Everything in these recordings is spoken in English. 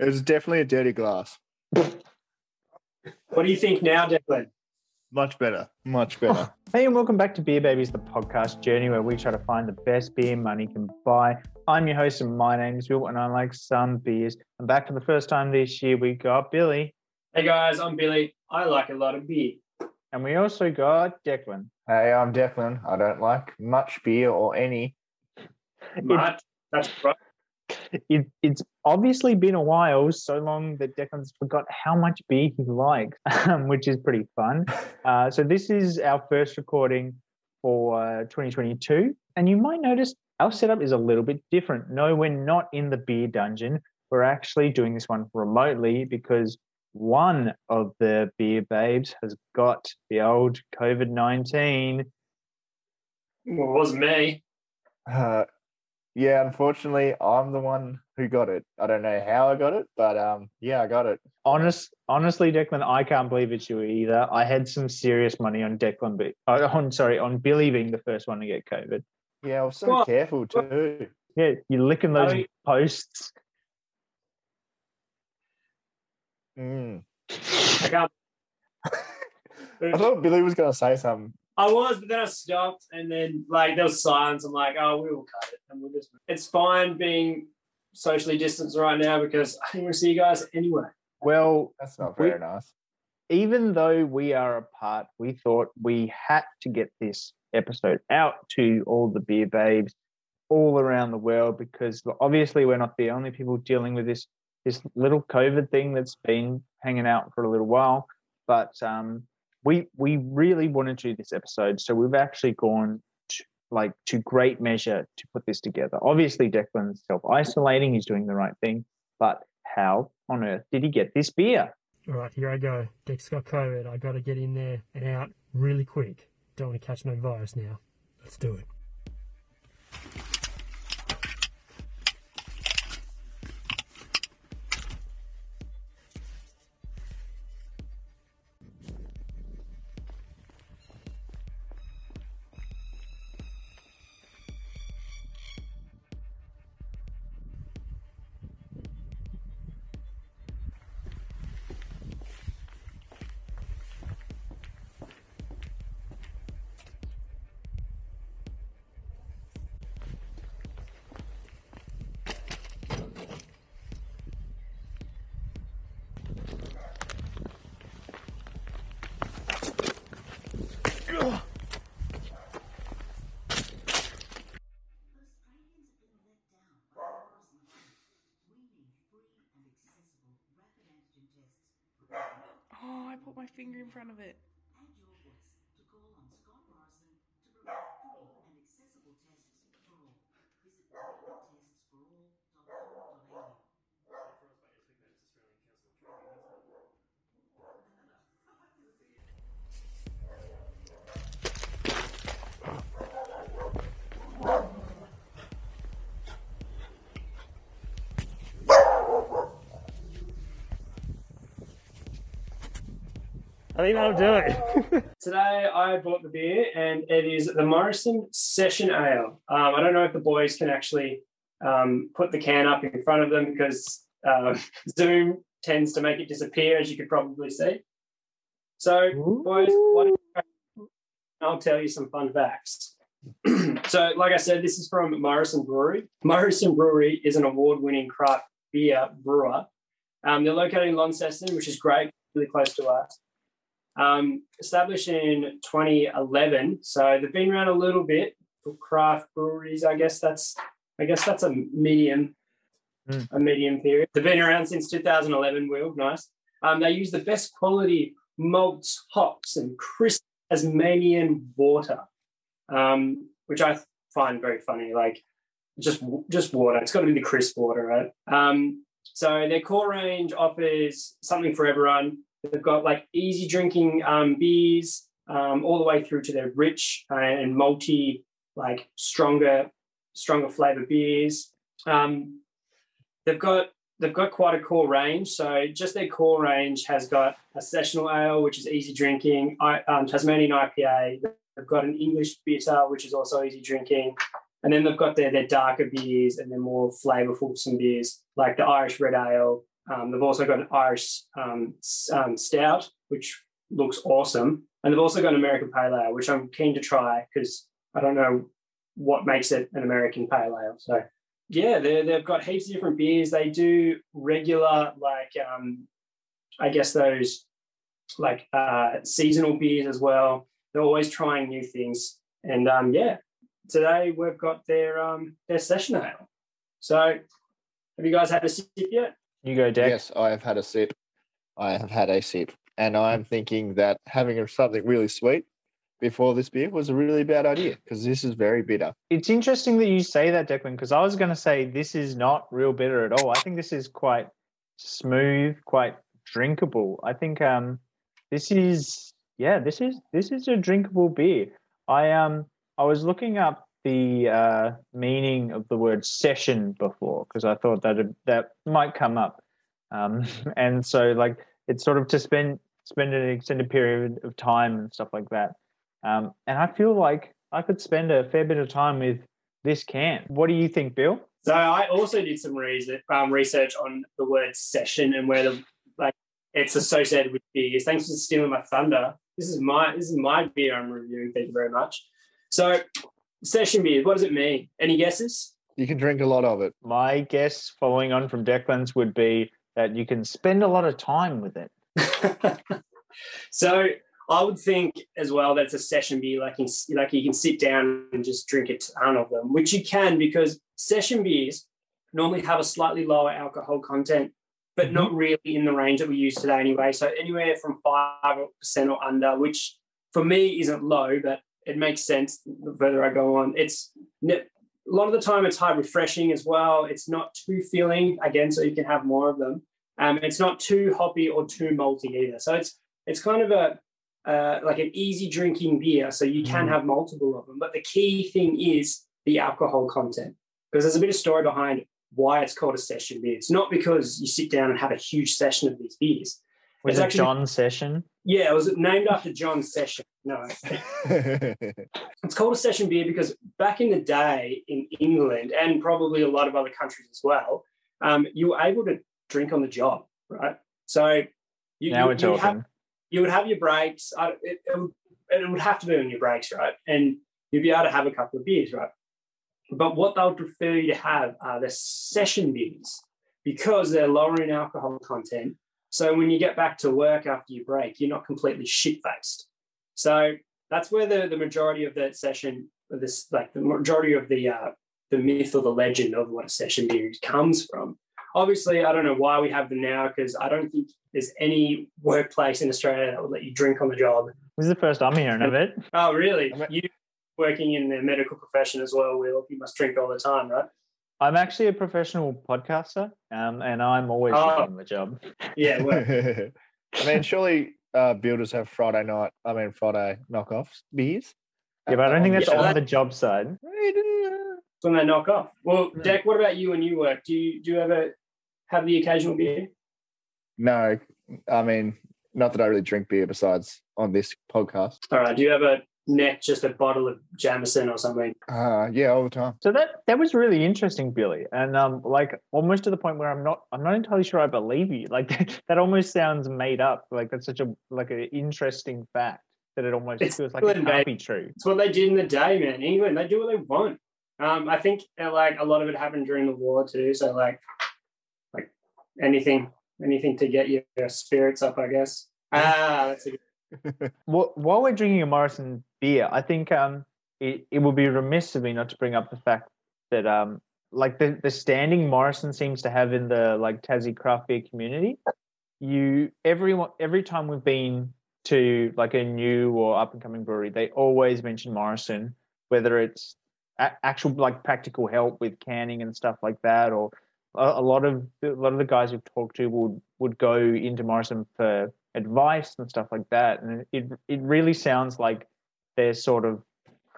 It was definitely a dirty glass. What do you think now, Declan? Much better. Much better. Oh, hey, and welcome back to Beer Babies, the podcast journey where we try to find the best beer money can buy. I'm your host, and my name is Bill, and I like some beers. And back for the first time this year, we got Billy, Hey guys, I'm Billy. I like a lot of beer. and we also got Declan. hey, I'm Declan. I don't like much beer or any. Matt, that's right. It, it's obviously been a while, so long that Declan's forgot how much beer he likes, um, which is pretty fun. Uh, so this is our first recording for uh, 2022, and you might notice our setup is a little bit different. No, we're not in the beer dungeon. We're actually doing this one remotely because one of the beer babes has got the old COVID 19. Well, it wasn't me. Uh, yeah, unfortunately, I'm the one who got it. I don't know how I got it, but um, yeah, I got it. Honest, honestly, Declan, I can't believe it's you either. I had some serious money on Declan, be, uh, on sorry, on Billy being the first one to get COVID. Yeah, I was so What? careful too. Yeah, you're licking those I- posts. Mm. I can't. I thought Billy was going to say something. I was, but then I stopped, and then like there was silence. I'm like, oh, we will cut it, and we'll just. It's fine being socially distanced right now because I didn't want to see you guys anyway. Well, That's not We- very nice. even though we are apart, we thought we had to get this episode out to all the beer babes all around the world because obviously we're not the only people dealing with this this little COVID thing that's been hanging out for a little while. But um, we we really wanted to do this episode, so we've actually gone to, like to great measure to put this together. Obviously, Declan's self isolating; he's doing the right thing. But how on earth did he get this beer? All right, here I go. Dex got COVID. I got to get in there and out really quick. Don't want to catch no virus now. Let's do it. Oh, I put my finger in front of it. I think that'll do it. Today I bought the beer, and it is the Morrison Session Ale. Um, I don't know if the boys can actually um, put the can up in front of them because uh, Zoom tends to make it disappear, as you could probably see. So, boys, why I'll tell you some fun facts. so, like I said, this is from Morrison Brewery. Morrison Brewery is an award-winning craft beer brewer. Um, they're located in Launceston, which is great, really close to us. Um, established in 2011, so they've been around a little bit for craft breweries. I guess that's, I guess that's a medium, Mm. a medium period. They've been around since 2011. Will nice. Um, they use the best quality malts, hops, and crisp Tasmanian water, um, which I find very funny. Like just just water. It's got to be the crisp water, right? Um, so their core range offers something for everyone. They've got like easy drinking um, beers, um, all the way through to their rich and malty, like stronger, stronger flavor beers. Um, they've got they've got quite a core range. So just their core range has got a sessional ale, which is easy drinking, I, um, Tasmanian IPA. They've got an English bitter, which is also easy drinking. And then they've got their, their darker beers and their more flavorful some beers, like the Irish Red Ale. Um, they've also got an Irish um, um, Stout, which looks awesome. And they've also got an American Pale Ale, which I'm keen to try because I don't know what makes it an American Pale Ale. So yeah, they they've got heaps of different beers. They do regular, like um, I guess those like uh, seasonal beers as well. They're always trying new things, and um, yeah, today we've got their um, their session ale. So, have you guys had a sip yet? You go, Dex. Yes, I have had a sip. I have had a sip, and I'm thinking that having something really sweet before this beer was a really bad idea because this is very bitter. It's interesting that you say that, Declan, because I was going to say this is not real bitter at all. I think this is quite smooth, quite drinkable. I think um, this is yeah, this is this is a drinkable beer. I um I was looking up the uh, meaning of the word session before because I thought that that might come up, um, and so like it's sort of to spend spend an extended period of time and stuff like that. Um, and I feel like I could spend a fair bit of time with this camp. What do you think, Bill? So I also did some research, um, research on the word session and where the like it's associated with beers. Thanks for stealing my thunder. This is my this is my beer I'm reviewing. Thank you very much. So session beer, what does it mean? Any guesses? You can drink a lot of it. My guess, following on from Declan's, would be that you can spend a lot of time with it. so I would think as well that it's a session beer, like you, like you can sit down and just drink a ton of them, which you can because session beers normally have a slightly lower alcohol content, but mm-hmm. not really in the range that we use today anyway. So anywhere from five percent or under, which for me isn't low, but it makes sense the further I go on. It's a lot of the time it's high refreshing as well. It's not too filling again, so you can have more of them. Um, it's not too hoppy or too malty either. So it's it's kind of a uh, like an easy drinking beer, so you can have multiple of them. But the key thing is the alcohol content, because there's a bit of story behind why it's called a session beer. It's not because you sit down and have a huge session of these beers. Was It's it actually- John Session? Yeah, it was named after John Session. No, it's called a session beer because back in the day in England and probably a lot of other countries as well, um, you were able to drink on the job, right? So you, now you, we're you would talking. have, you would have your breaks. I, it, it, would, it would have to be on your breaks, right? And you'd be able to have a couple of beers, right? But what they'll prefer you to have are the session beers because they're lower in alcohol content. So when you get back to work after your break, you're not completely shit faced. So that's where the, the majority of the session, this like the majority of the uh, the myth or the legend of what a session beer comes from. Obviously, I don't know why we have them now because I don't think there's any workplace in Australia that would let you drink on the job. This is the first I'm hearing of it. Oh, really? You working in the medical profession as well, Will? You must drink all the time, right? I'm actually a professional podcaster, um, and I'm always Oh. drinking on the job. Yeah, well, I mean, surely uh, builders have Friday night, I mean, Friday knockoffs beers. Yeah, but I don't think that's Yeah, on that- the job side. It's when they knock off. Well, Deck, what about you when you work? Do you do you ever have the occasional beer? No, I mean, not that I really drink beer besides on this podcast. All right. Do you ever neck just a bottle of Jameson or something? Uh, yeah, all the time. So that that was really interesting, Billy, and um, like almost to the point where I'm not I'm not entirely sure I believe you. Like that almost sounds made up. Like that's such a like an interesting fact. that it almost It's feels like it England, can't be true. It's what they did in the day, man. England, they do what they want. Um, I think uh, like a lot of it happened during the war too. So like, like anything, anything to get your, your spirits up, I guess. Ah, that's a good. Wh- While we're drinking a Morrison beer, I think um, it, it would be remiss of me not to bring up the fact that um, like the, the standing Morrison seems to have in the like Tassie craft beer community. You everyone every time we've been to like a new or up and coming brewery, they always mention Morrison, whether it's a- actual like practical help with canning and stuff like that, or a, a lot of a lot of the guys we've talked to would would go into Morrison for advice and stuff like that, and it it really sounds like they're sort of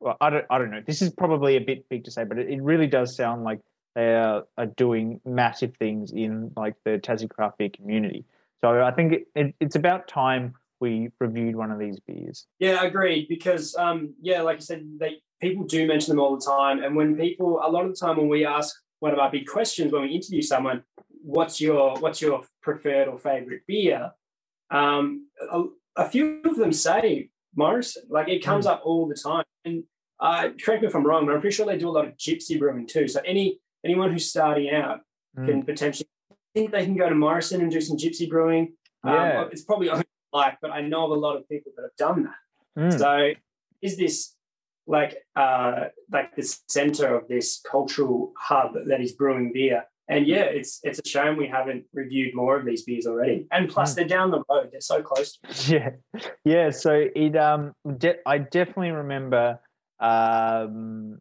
well, I don't I don't know. This is probably a bit big to say, but it, it really does sound like they are, are doing massive things in like the Tassie craft beer community. So I think it, it, it's about time we reviewed one of these beers. Yeah, agreed. Because um, yeah, like I said, they people do mention them all the time, and when people a lot of the time when we ask one of our big questions when we interview someone, what's your what's your preferred or favorite beer? Um, a, a few of them say Morrison. Like it comes up all the time. And uh, correct me if I'm wrong, but I'm pretty sure they do a lot of gypsy brewing too. So any anyone who's starting out Mm. can potentially think they can go to Morrison and do some gypsy brewing. Yeah. Um, it's probably only like, but I know of a lot of people that have done that. Mm. So is this like uh like the center of this cultural hub that is brewing beer? And yeah, it's it's a shame we haven't reviewed more of these beers already. And plus Mm. they're down the road. They're so close. yeah yeah so it um de- i definitely remember um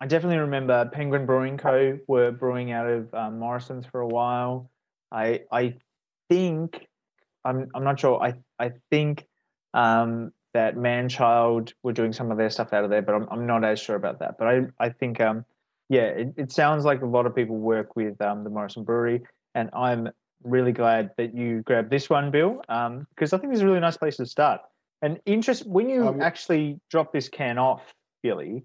i definitely remember penguin brewing co were brewing out of um, morrison's for a while i i think i'm i'm not sure i i think um that manchild were doing some of their stuff out of there but i'm, I'm not as sure about that but i i think um yeah it, it sounds like a lot of people work with um the morrison brewery and i'm really glad that you grabbed this one, Bill, um, because I think this is a really nice place to start. And interest when you Um, actually drop this can off, Billy.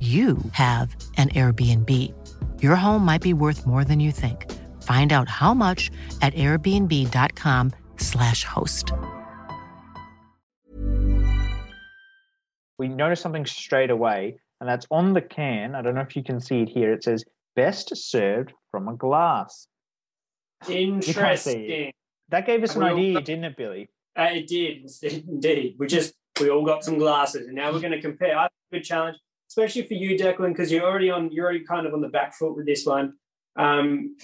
you have an Airbnb. Your home might be worth more than you think. Find out how much at airbnb.com slash host. we noticed something straight away, and that's on the can. I don't know if you can see it here. It says best served from a glass. You can't see it. Interesting. That gave us an idea, got- didn't it, Billy? Uh, it did indeed. We just we all got some glasses, and now we're going to compare. I think it's a good challenge, especially for you, Declan, because you're already on. You're already kind of on the back foot with this one. Um,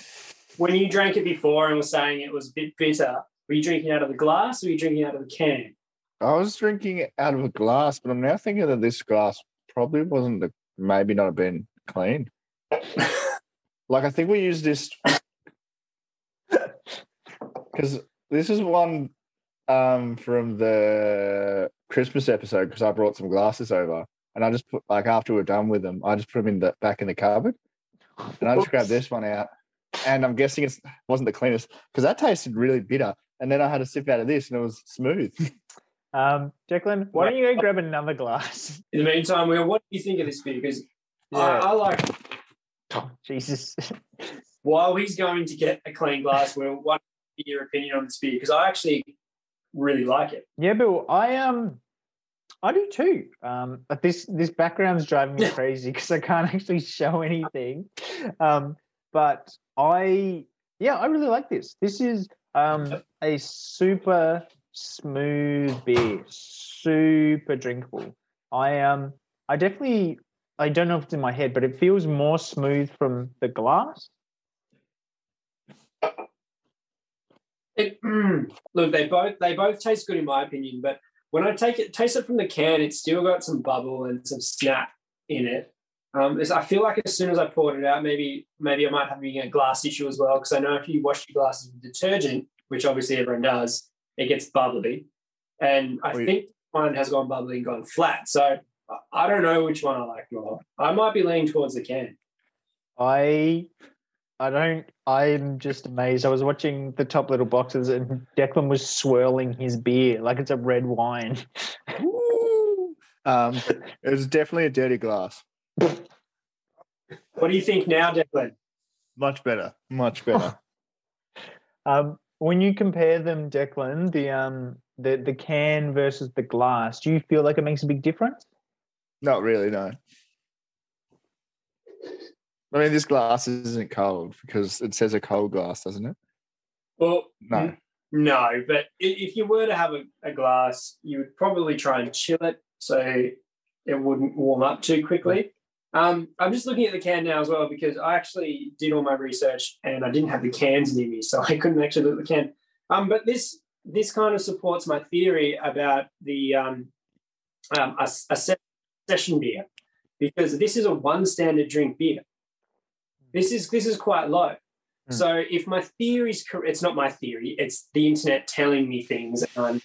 when you drank it before and were saying it was a bit bitter, were you drinking out of the glass or were you drinking out of the can? I was drinking it out of a glass, but I'm now thinking that this glass probably wasn't the, maybe not have been clean. like I think we used this because this is one um, from the Christmas episode because I brought some glasses over and I just put like after we're done with them, I just put them in the back in the cupboard and I just grabbed this one out and I'm guessing it wasn't the cleanest because that tasted really bitter. And then I had a sip out of this and it was smooth. Um, Declan, why don't you go grab another glass? In the meantime, Will, what do you think of this beer? Because I, Yeah. I like Jesus. while he's going to get a clean glass, Will, what is your opinion on this beer? Because I actually really like it. Yeah, Bill, I um I do too. Um but this this background's driving me crazy because I can't actually show anything. Um but I yeah, I really like this. This is um a super smooth beer, super drinkable. I um I definitely I don't know if it's in my head, but it feels more smooth from the glass. It, look, they both they both taste good in my opinion, but when I take it taste it from the can, it's still got some bubble and some snap in it. Um, I feel like as soon as I poured it out, maybe maybe I might have a glass issue as well because I know if you wash your glasses with detergent, which obviously everyone does, it gets bubbly, and I Wait. think mine has gone bubbly and gone flat. So I- I don't know which one I like more. I might be leaning towards the can. I I don't I'm just amazed. I was watching the top little boxes and Declan was swirling his beer like it's a red wine. Um, it was definitely a dirty glass. What do you think now, Declan? Much better. Much better. Um, when you compare them, Declan, the um the the can versus the glass, do you feel like it makes a big difference? Not really, no. I mean, this glass isn't cold because it says a cold glass, doesn't it? Well, No. No, but if you were to have a, a glass, you would probably try and chill it so it wouldn't warm up too quickly. Um, I'm just looking at the can now as well because I actually did all my research and I didn't have the cans near me, so I couldn't actually look at the can. Um, but this this kind of supports my theory about the um, um, a, a session beer because this is a one standard drink beer. This is this is quite low. So if my theory is correct, it's not my theory. It's the internet telling me things and I'm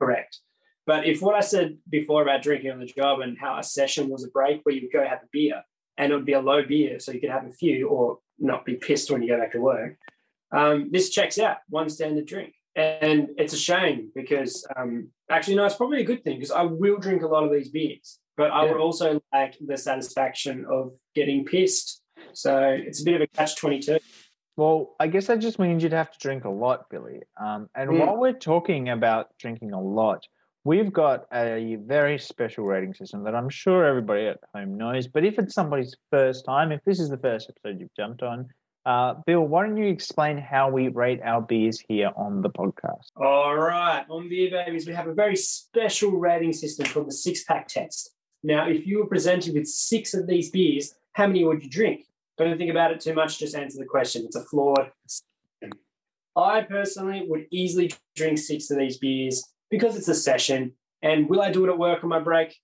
correct. But if what I said before about drinking on the job and how a session was a break where you would go have a beer and it would be a low beer, so you could have a few or not be pissed when you go back to work, um, this checks out one standard drink. And it's a shame because um, actually, no, it's probably a good thing because I will drink a lot of these beers, but I would also like the satisfaction of getting pissed. So it's a bit of a catch 22. Well, I guess that just means you'd have to drink a lot, Billy. Um, and Mm. while we're talking about drinking a lot, we've got a very special rating system that I'm sure everybody at home knows. But if it's somebody's first time, if this is the first episode you've jumped on, uh, Bill, why don't you explain how we rate our beers here on the podcast? All right, on Beer Babies, we have a very special rating system called the six pack test. Now, if you were presented with six of these beers, how many would you drink? Don't think about it too much, just answer the question. It's a flawed system. I personally would easily drink six of these beers because it's a session. And will I do it at work on my break?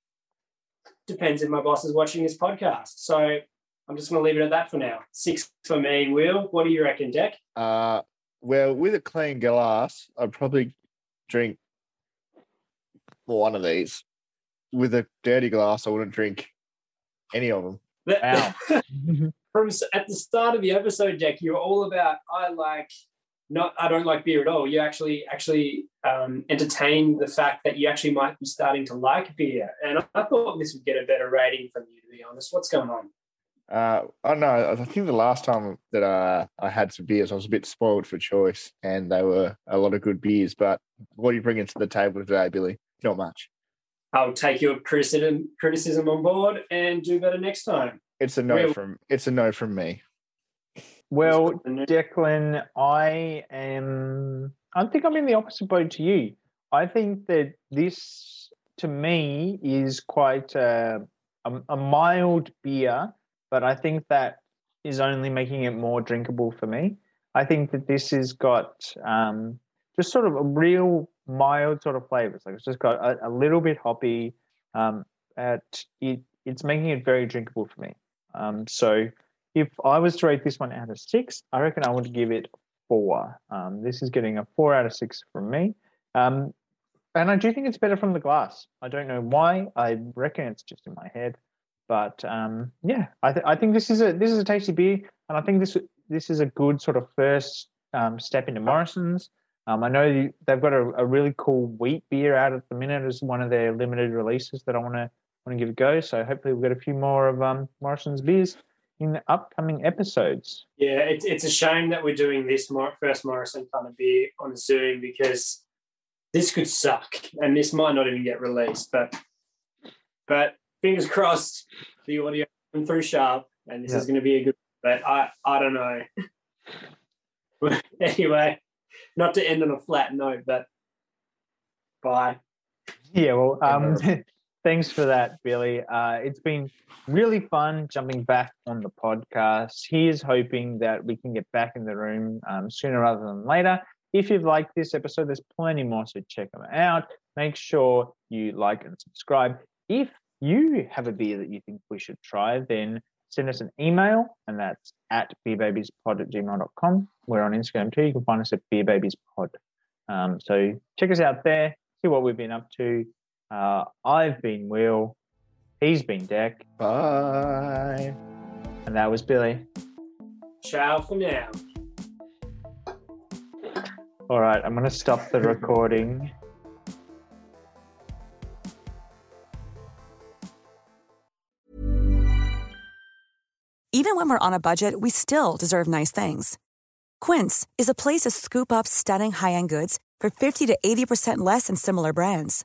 Depends if my boss is watching this podcast. So I'm just going to leave it at that for now. Six for me, Will. What do you reckon, Deck? Uh, well, with a clean glass, I'd probably drink one of these. With a dirty glass, I wouldn't drink any of them. That- from at the start of the episode, Jack, you're all about I like not I don't like beer at all. You actually actually um, entertain the fact that you actually might be starting to like beer, and I, I thought this would get a better rating from you. To be honest, what's going on? Uh, I don't know. I think the last time that uh, I had some beers, I was a bit spoiled for choice, and they were a lot of good beers. But what are you bringing to the table today, Billy? Not much. I'll take your criticism criticism on board and do better next time. It's a no Real- from. It's a no from me. Well, Declan, I am. I think I'm in the opposite boat to you. I think that this, to me, is quite a, a, a mild beer, but I think that is only making it more drinkable for me. I think that this has got um, just sort of a real mild sort of flavors. Like it's just got a, a little bit hoppy. Um, at it, it's making it very drinkable for me. Um, so if I was to rate this one out of six, I reckon I would give it four. Um, this is getting a four out of six from me. Um, and I do think it's better from the glass. I don't know why. I reckon it's just in my head. But um, yeah, I, th- I think this is a this is a tasty beer, and I think this this is a good sort of first um, step into Morrison's. Um, I know they've got a, a really cool wheat beer out at the minute as one of their limited releases that I want to want to give a go. So hopefully we'll get a few more of um, Morrison's beers in the upcoming episodes. Yeah, it's it's a shame that we're doing this first Morrison kind of beer on Zoom because this could suck and this might not even get released. But but fingers crossed, the audio went through sharp, and this is going to be a good. But I I don't know. anyway, not to end on a flat note, but bye. Yeah, well, um, thanks for that, Billy. Uh, it's been really fun jumping back on the podcast. Here's hoping that we can get back in the room um, sooner rather than later. If you've liked this episode, there's plenty more, so check them out. Make sure you like and subscribe. If you have a beer that you think we should try, then send us an email, and that's at beerbabiespod at gmail.com. We're on Instagram too. You can find us at beerbabiespod. Um, so check us out there, see what we've been up to. Uh, I've been Will. He's been Deck. Bye. And that was Billy. Ciao for now. All right, I'm going to stop the recording. Even when we're on a budget, we still deserve nice things. Quince is a place to scoop up stunning high-end goods for 50 to 80% less than similar brands.